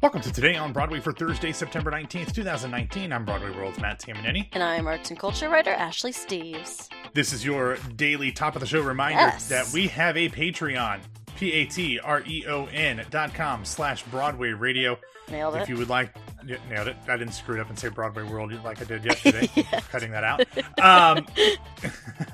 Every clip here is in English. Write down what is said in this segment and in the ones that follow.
Welcome to Today on Broadway for Thursday, September 19th, 2019. I'm Broadway World's Matt Tamanini. And I'm arts and culture writer Ashley Steves. This is your daily top of the show reminder Yes. that we have a Patreon. P-A-T-R-E-O-N dot com slash Broadway Radio. Nailed it. If you would like, yeah, nailed it. I didn't screw it up and say Broadway World like I did yesterday. Cutting that out. Um,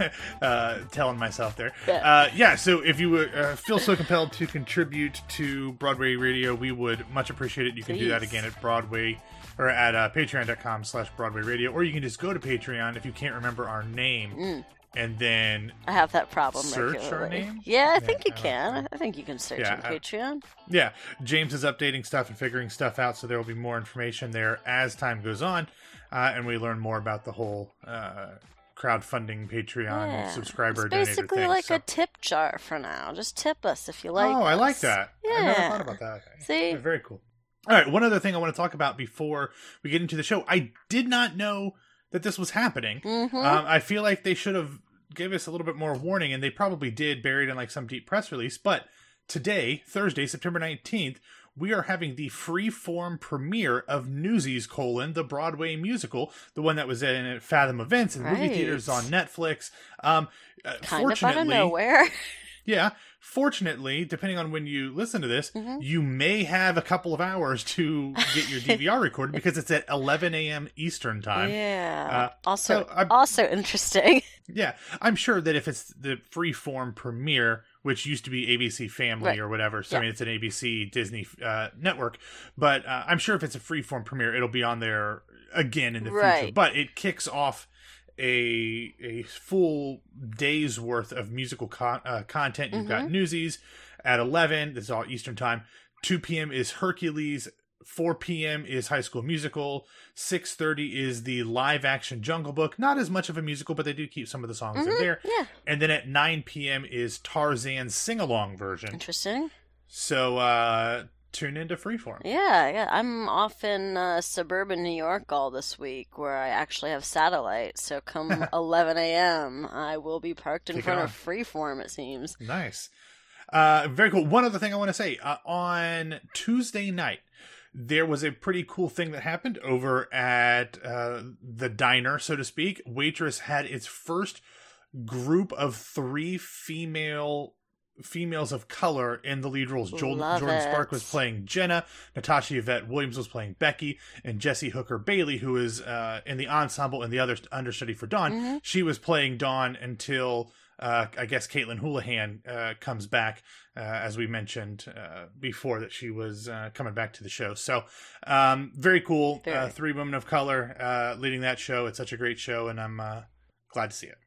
uh, telling myself there. Yeah. Uh, yeah. So if you uh, feel so compelled to contribute to Broadway Radio, we would much appreciate it. You can do that again at Broadway or at uh, patreon.com slash Broadway Radio, or you can just go to Patreon if you can't remember our name, Mm. And then I have that problem Search our name? Yeah, I Yeah, think you I can. I think you can search Yeah, on I- Patreon. Yeah, James is updating stuff and figuring stuff out, so there will be more information there as time goes on, uh, and we learn more about the whole uh, crowdfunding Patreon Yeah. subscriber it's basically thing. like so- a tip jar for now. Just tip us if you like. oh, I like that. Yeah. I never thought about that. See? Very cool. All right, one other thing I want to talk about before we get into the show. I did not know that this was happening. Mm-hmm. Um, I feel like they should have gave us a little bit more warning, and they probably did, buried in like some deep press release. But today, Thursday, September nineteenth, we are having the free-form premiere of Newsies: colon the Broadway musical, the one that was in at Fathom Events and movie theaters on Netflix. Um, uh, kind of out of nowhere. yeah. Fortunately, depending on when you listen to this, Mhm. you may have a couple of hours to get your DVR recorded because it's at 11 a.m. Eastern time. yeah. Uh, also, so also interesting. Yeah, I'm sure that if it's the freeform premiere, which used to be ABC Family Right. or whatever, so I mean it's an ABC Disney uh, network, but uh, I'm sure if it's a freeform premiere, it'll be on there again in the future. But it kicks off a a full day's worth of musical con- uh, content. You've got Mhm. Newsies at 11. This is all Eastern time. 2 p.m. is Hercules. 4 p.m. is High School Musical. 6:30 is the live action Jungle Book. Not as much of a musical, but they do keep some of the songs in Mhm. there. Yeah. And then at 9 p.m. is Tarzan's sing along version. Interesting. So uh tune into Freeform. Yeah, yeah. I'm off in uh, suburban New York all this week where I actually have satellite. So come 11 a.m., I will be parked in front on. of Freeform, it seems. Nice. Uh, very cool. One other thing I want to say uh, on Tuesday night, there was a pretty cool thing that happened over at uh, the diner, so to speak. Waitress had its first group of three female females of color in the lead roles. Joel, Jordin it. Spark was playing Jenna, Natasha Yvette Williams was playing Becky, and Jessie Hooker Bailey, who is uh, in the ensemble and the other understudy for Dawn, Mhm. she was playing Dawn until uh, I guess Caitlin Houlahan uh, comes back, uh, as we mentioned uh, before that she was uh, coming back to the show. So um, very cool. Uh, Very. three women of color uh, leading that show. It's such a great show, and I'm uh, glad to see it.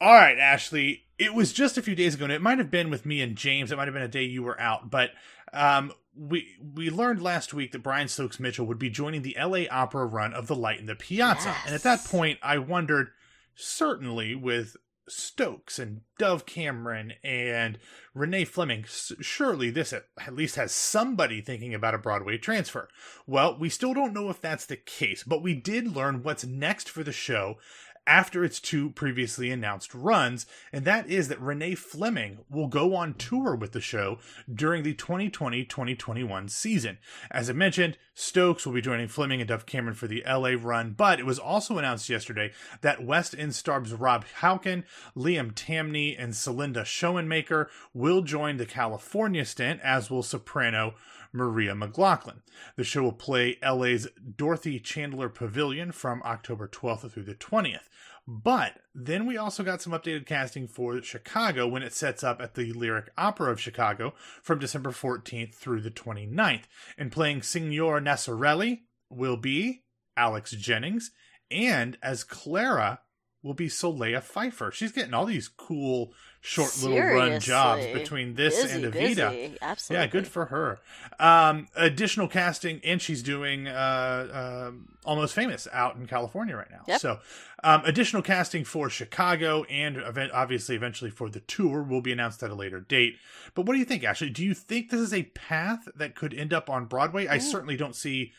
All right, Ashley. It was just a few days ago, and it might have been with me and James. It might have been a day you were out, but um, we we learned last week that Brian Stokes Mitchell would be joining the L.A. Opera run of the Light in the Piazza, and at that point, I wondered, certainly with Stokes and Dove Cameron and Renee Fleming, surely this at at least has somebody thinking about a Broadway transfer. Well, we still don't know if that's the case, but we did learn what's next for the show after its two previously announced runs, and that is that Renee Fleming will go on tour with the show during the 2020 2021 season. As I mentioned, Stokes will be joining Fleming and Dove Cameron for the LA run, but it was also announced yesterday that West End stars Rob Houchen, Liam Tamne, and Celinde Schoenmaker will join the California stint, as will soprano Maria McLaughlin. The show will play LA's Dorothy Chandler Pavilion from October 12th through the 20th. But then we also got some updated casting for Chicago when it sets up at the Lyric Opera of Chicago from December 14th through the 29th. And playing Signor Naccarelli will be Alex Jennings, and as Clara will be Solea Pfeiffer. She's getting all these cool short little run jobs between this busy, and Evita. Absolutely. Yeah, good for her. Um, additional casting, and she's doing uh, um Almost Famous out in California right now. Yep. So, um, additional casting for Chicago and event, obviously eventually for the tour will be announced at a later date. But what do you think, Ashley? Do you think this is a path that could end up on Broadway? I Mm. certainly don't see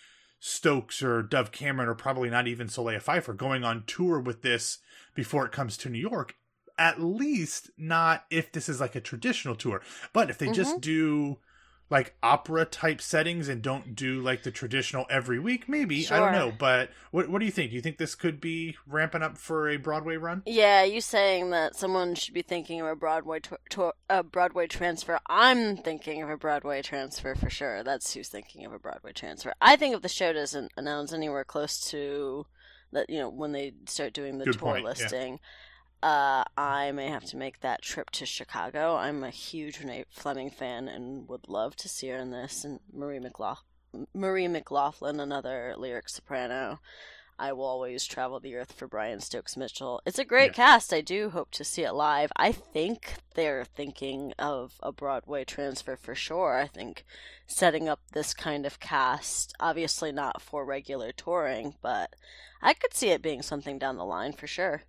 Stokes or Dove Cameron or probably not even Solea Pfeiffer going on tour with this before it comes to New York. At least not if this is like a traditional tour. But if they just mm-hmm. do like opera type settings and don't do like the traditional every week. Maybe I don't know, but what what do you think? Do you think this could be ramping up for a Broadway run? Yeah, you saying that someone should be thinking of a Broadway to- to- a Broadway transfer. I'm thinking of a Broadway transfer for sure. That's who's thinking of a Broadway transfer. I think if the show doesn't announce anywhere close to that, you know, when they start doing the Good tour point, yeah. Uh, I may have to make that trip to Chicago. I'm a huge Renee Fleming fan and would love to see her in this. And Marie McLaughlin, Marie McLaughlin, another lyric soprano. I will always travel the earth for Brian Stokes Mitchell. It's a great Yeah. cast. I do hope to see it live. I think they're thinking of a Broadway transfer for sure. I think setting up this kind of cast, obviously not for regular touring, but I could see it being something down the line for sure.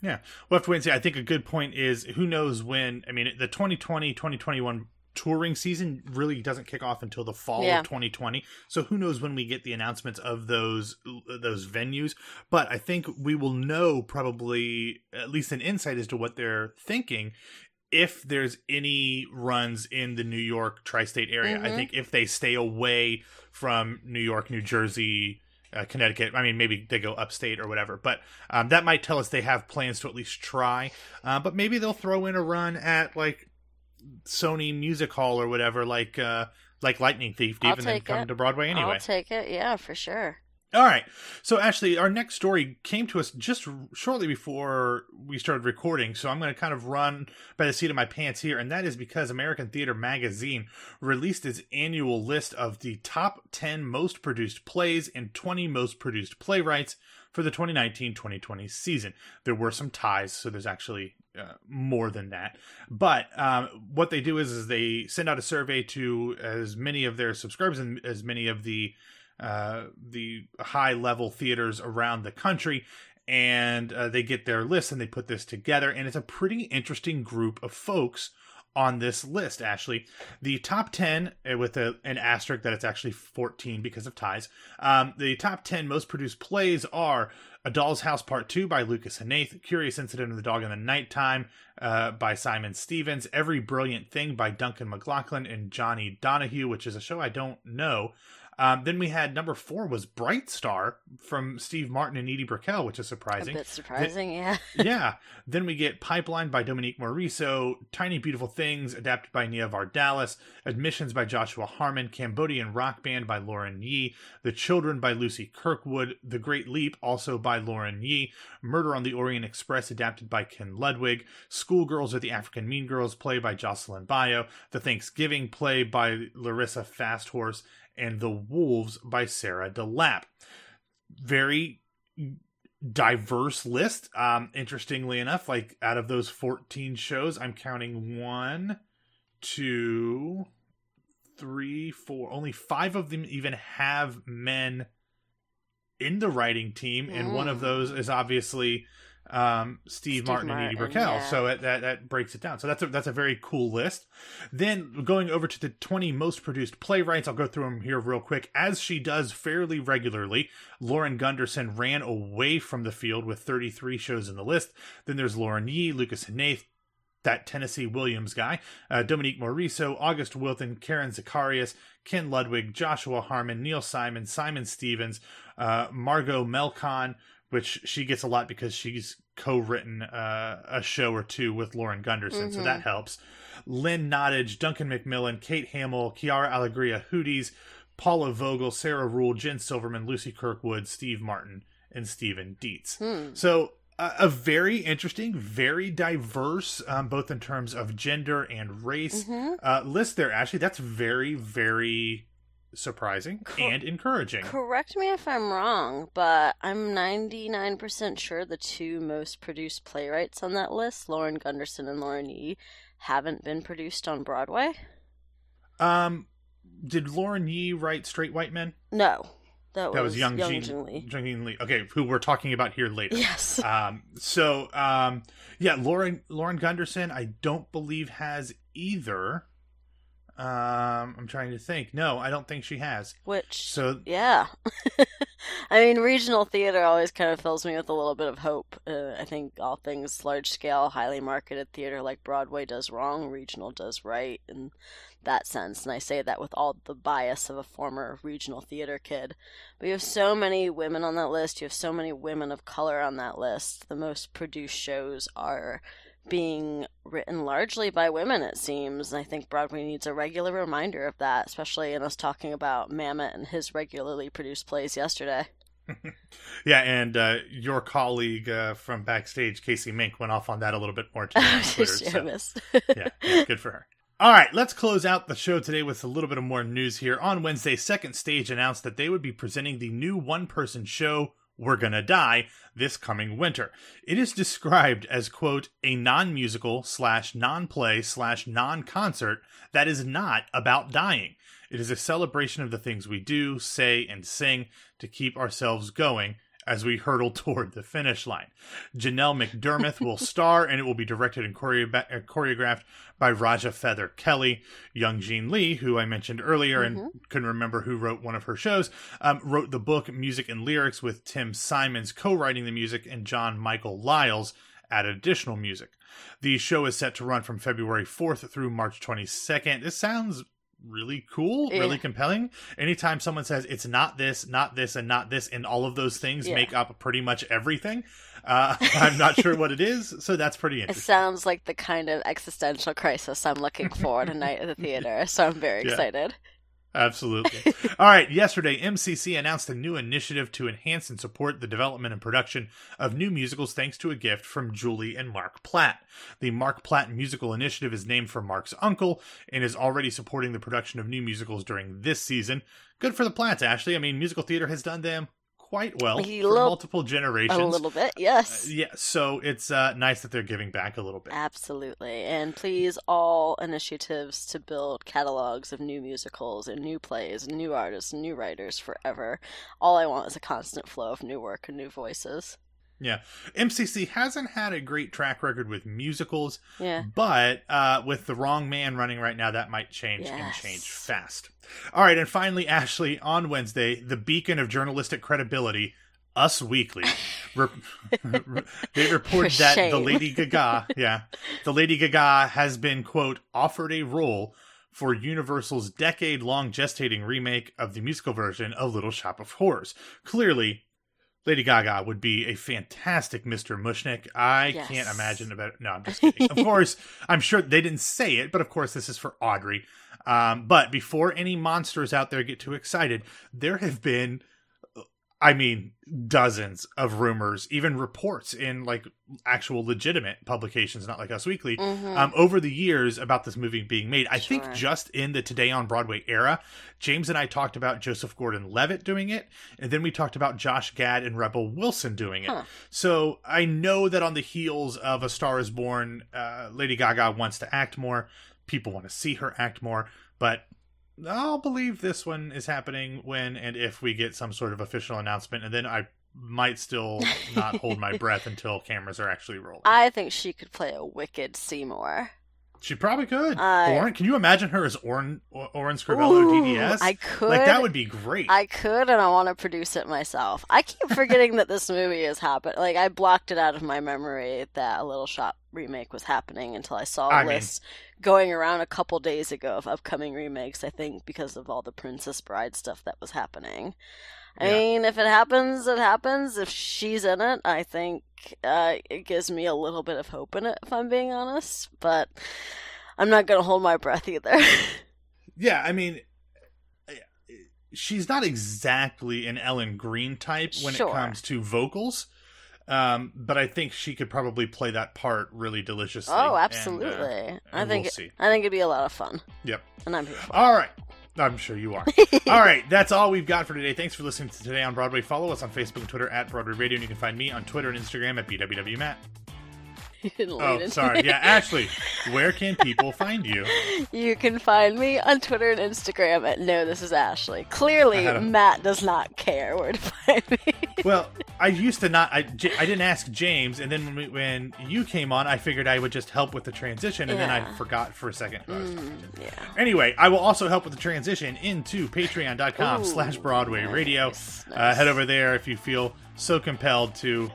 Yeah, we'll have to wait and see. I think a good point is who knows when. I mean, the 2020 2021 touring season really doesn't kick off until the fall Yeah. of 2020. So who knows when we get the announcements of those those venues? But I think we will know probably at least an insight as to what they're thinking if there's any runs in the New York tri-state area. I Mhm. think if they stay away from New York, New Jersey, uh, Connecticut. I mean, maybe they go upstate or whatever, but um, that might tell us they have plans to at least try. Uh, but maybe they'll throw in a run at like Sony Music Hall or whatever, like uh, like Lightning Thief, even then come it. to Broadway anyway. I'll take it. Yeah, for sure. All right. So, Ashley, our next story came to us just shortly before we started recording. So, I'm going to kind of run by the seat of my pants here. And that is because American Theater Magazine released its annual list of the top 10 most produced plays and 20 most produced playwrights for the 2019 2020 season. There were some ties, so there's actually uh, more than that. But um, what they do is, is they send out a survey to as many of their subscribers and as many of the uh, the high level theaters around the country and uh, they get their list and they put this together and it's a pretty interesting group of folks on this list ashley the top 10 uh, with a, an asterisk that it's actually 14 because of ties um, the top 10 most produced plays are a doll's house part 2 by lucas hnath curious incident of the dog in the nighttime uh, by simon stephens every brilliant thing by duncan mclaughlin and jonny donahoe which is a show i don't know um, then we had number four was Bright Star from Steve Martin and Edie Brickell, which is surprising. A bit surprising, yeah. yeah. Then we get Pipeline by Dominique Morisseau, Tiny Beautiful Things, adapted by Nia Vardalos, Admissions by Joshua Harmon, Cambodian Rock Band by Lauren Yee, The Children by Lucy Kirkwood, The Great Leap, also by Lauren Yee, Murder on the Orient Express, adapted by Ken Ludwig, Schoolgirls or the African Mean Girls, play by Jocelyn Bioh, The Thanksgiving play by Larissa Fasthorse, and The Wolves by Sarah DeLappe. Very diverse list. Um, interestingly enough, like out of those 14 shows, I'm counting one, two, three, four. Only five of them even have men in the writing team, and one of Mm. those is obviously um, Steve, Steve Martin, and Edie Martin, Brickell. yeah. So it, that that breaks it down. So that's a that's a very cool list. Then going over to the 20 most produced playwrights, I'll go through them here real quick. As she does fairly regularly, Lauren Gunderson ran away from the field with 33 shows in the list. Then there's Lauren Yee, Lucas Hnath, that Tennessee Williams guy, uh, Dominique Morisseau, August Wilson, Karen Zacharias, Ken Ludwig, Joshua Harmon, Neil Simon, Simon Stephens, uh, Margot Melcon, which she gets a lot because she's co-written uh, a show or two with Lauren Gunderson, so Mhm. that helps. Lynn Nottage, Duncan Macmillan, Kate Hamill, Quiara Alegria Hudes, Paula Vogel, Sarah Ruhl, Jen Silverman, Lucy Kirkwood, Steve Martin, and Steven Dietz. Hmm. So a a very interesting, very diverse, um, both in terms of gender and race hmm uh, list there. Ashley, that's very, very surprising Cor- and encouraging. Correct me if I'm wrong, but I'm 99% sure the two most produced playwrights on that list, Lauren Gunderson and Lauren Yee, haven't been produced on Broadway. Um, did Lauren Yee write Straight White Men? No, that, That was Young, Jean, Jin Lee. Young Jean Lee. Okay, who we're talking about here later. Yes. um, so um, yeah, Lauren Lauren Gunderson, I don't believe has either. Um, I'm trying to think. No, I don't think she has. Which, So yeah. I mean, regional theater always kind of fills me with a little bit of hope. Uh, I think all things large scale, highly marketed theater like Broadway does wrong, regional does right, in that sense. And I say that with all the bias of a former regional theater kid. But you have so many women on that list. You have so many women of color on that list. The most produced shows are being written largely by women, it seems. And I think Broadway needs a regular reminder of that, especially in us talking about Mamet and his regularly produced plays yesterday. yeah, and uh, your colleague uh, from backstage, Casey Mink, went off on that a little bit more today on Twitter. so, yeah, yeah, good for her. All right, let's close out the show today with a little bit of more news here. On Wednesday, Second Stage announced that they would be presenting the new one person show, We're Gonna Die, this coming winter. It is described as, quote, a non musical slash non play slash non concert that is not about dying. It is a celebration of the things we do, say, and sing to keep ourselves going as we hurtle toward the finish line. Janelle McDermoth will star, and it will be directed and uh, choreographed by Raja Feather Kelly. Young Jean Lee, who I mentioned earlier mm-hmm. and couldn't remember who wrote one of her shows, um, wrote the book Music and Lyrics with Tim Simons co writing the music and John Michael Liles added additional music. The show is set to run from February 4th through March 22nd. This sounds really cool, yeah. really compelling. Anytime someone says it's not this, not this, and not this, and all of those things yeah. make up pretty much everything, uh, I'm not sure what it is. So that's pretty interesting. It sounds like the kind of existential crisis I'm looking for tonight at the theater. So I'm very yeah. excited. Absolutely. All right. Yesterday, MCC announced a new initiative to enhance and support the development and production of new musicals thanks to a gift from Julie and Mark Platt. The Mark Platt Musical Initiative is named for Mark's uncle and is already supporting the production of new musicals during this season. Good for the Platts, Ashley. I mean, musical theater has done them quite well for little, multiple generations. A little bit, yes. Uh, yeah, so it's uh, nice that they're giving back a little bit. Absolutely. And please, all initiatives to build catalogs of new musicals and new plays and new artists and new writers forever. All I want is a constant flow of new work and new voices. Yeah. MCC hasn't had a great track record with musicals. Yeah. But uh, with the wrong man running right now, that might change yes. and change fast. All right. And finally, Ashley, on Wednesday, the beacon of journalistic credibility, Us Weekly, re- they reported that shame. the Lady Gaga, yeah, the Lady Gaga has been, quote, offered a role for Universal's decade long gestating remake of the musical version of Little Shop of Horrors. Clearly, Lady Gaga would be a fantastic Mr. Mushnik. I yes. can't imagine about. No, I'm just kidding. of course, I'm sure they didn't say it, but of course, this is for Audrey. Um, but before any monsters out there get too excited, there have been I mean, dozens of rumors, even reports in like actual legitimate publications, not like Us Weekly, mm-hmm. um, over the years about this movie being made. I sure. think just in the Today on Broadway era, James and I talked about Joseph Gordon Levitt doing it, and then we talked about Josh Gad and Rebel Wilson doing it. Huh. So I know that on the heels of A Star is Born, uh, Lady Gaga wants to act more. People want to see her act more. But I'll believe this one is happening when and if we get some sort of official announcement, and then I might still not hold my breath until cameras are actually rolling. I think she could play a wicked Seymour. She probably could. Uh, Orin, can you imagine her as Orin Orin Scrivello DDS? I could. Like that would be great. I could, and I want to produce it myself. I keep forgetting that this movie is happening. Like I blocked it out of my memory that a Little Shop remake was happening until I saw a I list mean, going around a couple days ago of upcoming remakes. I think because of all the Princess Bride stuff that was happening. I yeah. mean, if it happens, it happens. If she's in it, I think uh, it gives me a little bit of hope in it, if I'm being honest. But I'm not going to hold my breath either. yeah, I mean, she's not exactly an Ellen Greene type when sure. it comes to vocals. Um, but I think she could probably play that part really deliciously. Oh, absolutely! And, uh, and I think we'll I think it'd be a lot of fun. Yep. And I'm here. All right. I'm sure you are. all right, that's all we've got for today. Thanks for listening to Today on Broadway. Follow us on Facebook and Twitter at Broadway Radio, and you can find me on Twitter and Instagram at BWWMatt. oh, sorry. Yeah, Ashley, where can people find you? You can find me on Twitter and Instagram at No, this is Ashley. Clearly, a... Matt does not care where to find me. well, I used to not. I, I didn't ask James, and then when, we, when you came on, I figured I would just help with the transition, and yeah. then I forgot for a second. Mm, yeah. Anyway, I will also help with the transition into patreon.com slash Broadway nice, Radio. Nice. Uh, head over there if you feel so compelled to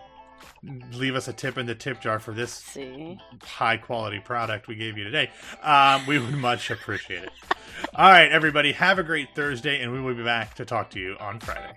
leave us a tip in the tip jar for this See? high quality product we gave you today, um, we would much appreciate it. All right, everybody, have a great Thursday, and we will be back to talk to you on Friday.